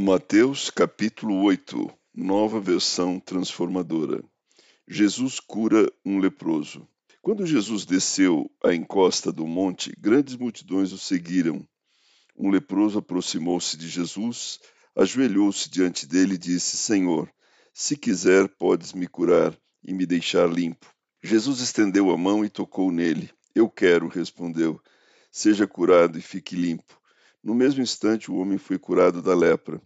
Mateus capítulo 8 Nova versão transformadora. Jesus cura um leproso. Quando Jesus desceu à encosta do monte, grandes multidões o seguiram. Um leproso aproximou-se de Jesus, ajoelhou-se diante dele e disse: Senhor, se quiser, podes me curar e me deixar limpo. Jesus estendeu a mão e tocou nele. Eu quero, respondeu. Seja curado e fique limpo. No mesmo instante, o homem foi curado da lepra.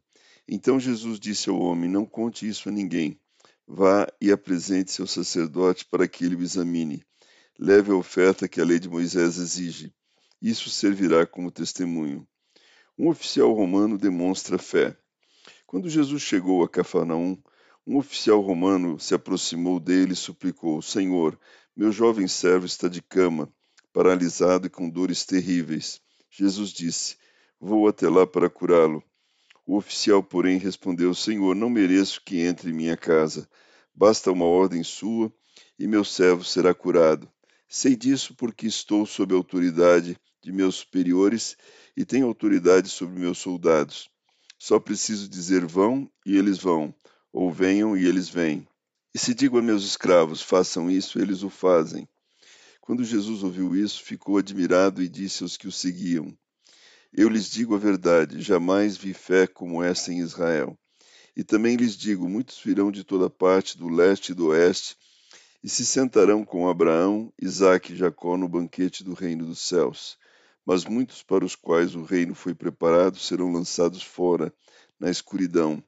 Então Jesus disse ao homem: Não conte isso a ninguém. Vá e apresente-se ao sacerdote para que ele o examine. Leve a oferta que a lei de Moisés exige. Isso servirá como testemunho. Um oficial romano demonstra fé. Quando Jesus chegou a Cafarnaum, um oficial romano se aproximou dele e suplicou: Senhor, meu jovem servo está de cama, paralisado e com dores terríveis. Jesus disse: Vou até lá para curá-lo. O oficial, porém, respondeu: Senhor, não mereço que entre em minha casa. Basta uma ordem sua e meu servo será curado. Sei disso porque estou sob a autoridade de meus superiores e tenho autoridade sobre meus soldados. Só preciso dizer vão e eles vão, ou venham e eles vêm. E se digo a meus escravos, façam isso, eles o fazem. Quando Jesus ouviu isso, ficou admirado e disse aos que o seguiam: eu lhes digo a verdade, jamais vi fé como esta em Israel. E também lhes digo: muitos virão de toda parte, do leste e do oeste, e se sentarão com Abraão, Isaque e Jacó no banquete do reino dos céus. Mas muitos para os quais o reino foi preparado serão lançados fora, na escuridão,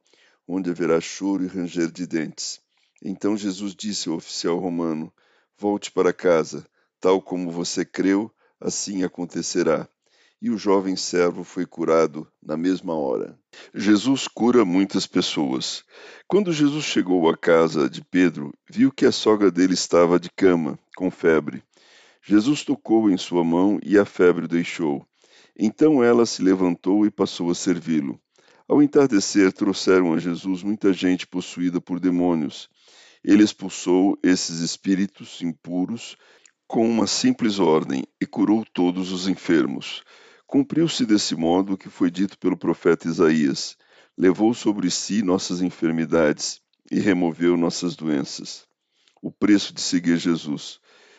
onde haverá choro e ranger de dentes. Então Jesus disse ao oficial romano: Volte para casa, tal como você creu, assim acontecerá e o jovem servo foi curado na mesma hora. Jesus cura muitas pessoas. Quando Jesus chegou à casa de Pedro, viu que a sogra dele estava de cama, com febre. Jesus tocou em sua mão e a febre deixou. Então ela se levantou e passou a servi-lo. Ao entardecer, trouxeram a Jesus muita gente possuída por demônios. Ele expulsou esses espíritos impuros com uma simples ordem e curou todos os enfermos. Cumpriu-se desse modo o que foi dito pelo profeta Isaías: levou sobre si nossas enfermidades e removeu nossas doenças. O preço de seguir Jesus.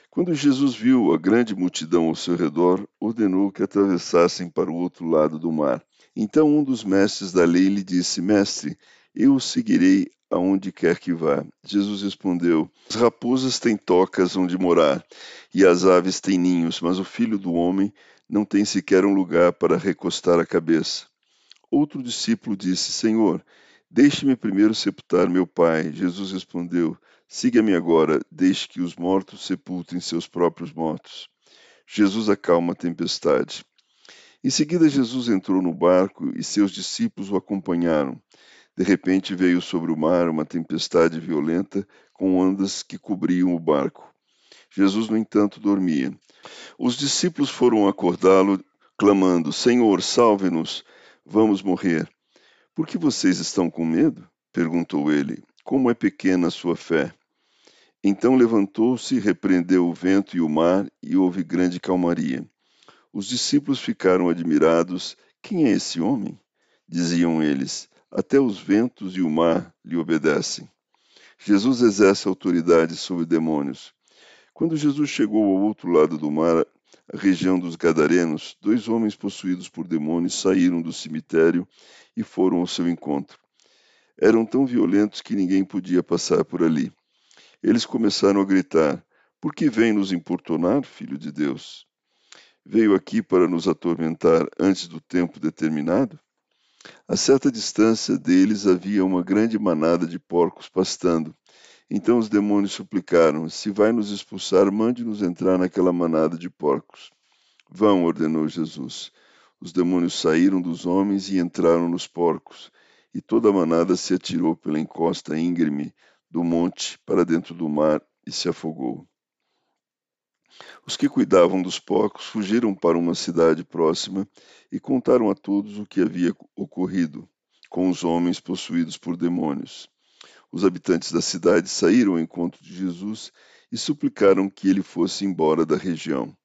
Quando Jesus viu a grande multidão ao seu redor, ordenou que atravessassem para o outro lado do mar. Então um dos mestres da lei lhe disse: Mestre, eu o seguirei aonde quer que vá. Jesus respondeu: As raposas têm tocas onde morar, e as aves têm ninhos, mas o filho do homem não tem sequer um lugar para recostar a cabeça. Outro discípulo disse: Senhor, deixe-me primeiro sepultar meu pai. Jesus respondeu: Siga-me agora, deixe que os mortos sepultem seus próprios mortos. Jesus acalma a tempestade. Em seguida, Jesus entrou no barco e seus discípulos o acompanharam. De repente veio sobre o mar uma tempestade violenta com ondas que cobriam o barco. Jesus, no entanto, dormia. Os discípulos foram acordá-lo, clamando: Senhor, salve-nos, vamos morrer. Por que vocês estão com medo? perguntou ele. Como é pequena a sua fé? Então levantou-se, repreendeu o vento e o mar, e houve grande calmaria. Os discípulos ficaram admirados. Quem é esse homem? Diziam eles. Até os ventos e o mar lhe obedecem. Jesus exerce autoridade sobre demônios. Quando Jesus chegou ao outro lado do mar, a região dos Gadarenos, dois homens possuídos por demônios saíram do cemitério e foram ao seu encontro. Eram tão violentos que ninguém podia passar por ali. Eles começaram a gritar: Por que vem nos importunar, filho de Deus? Veio aqui para nos atormentar antes do tempo determinado? A certa distância deles havia uma grande manada de porcos pastando. Então os demônios suplicaram: Se vai nos expulsar, mande-nos entrar naquela manada de porcos. Vão, ordenou Jesus. Os demônios saíram dos homens e entraram nos porcos, e toda a manada se atirou pela encosta íngreme do monte para dentro do mar e se afogou. Os que cuidavam dos porcos fugiram para uma cidade próxima e contaram a todos o que havia ocorrido com os homens possuídos por demônios. Os habitantes da cidade saíram ao encontro de Jesus e suplicaram que ele fosse embora da região.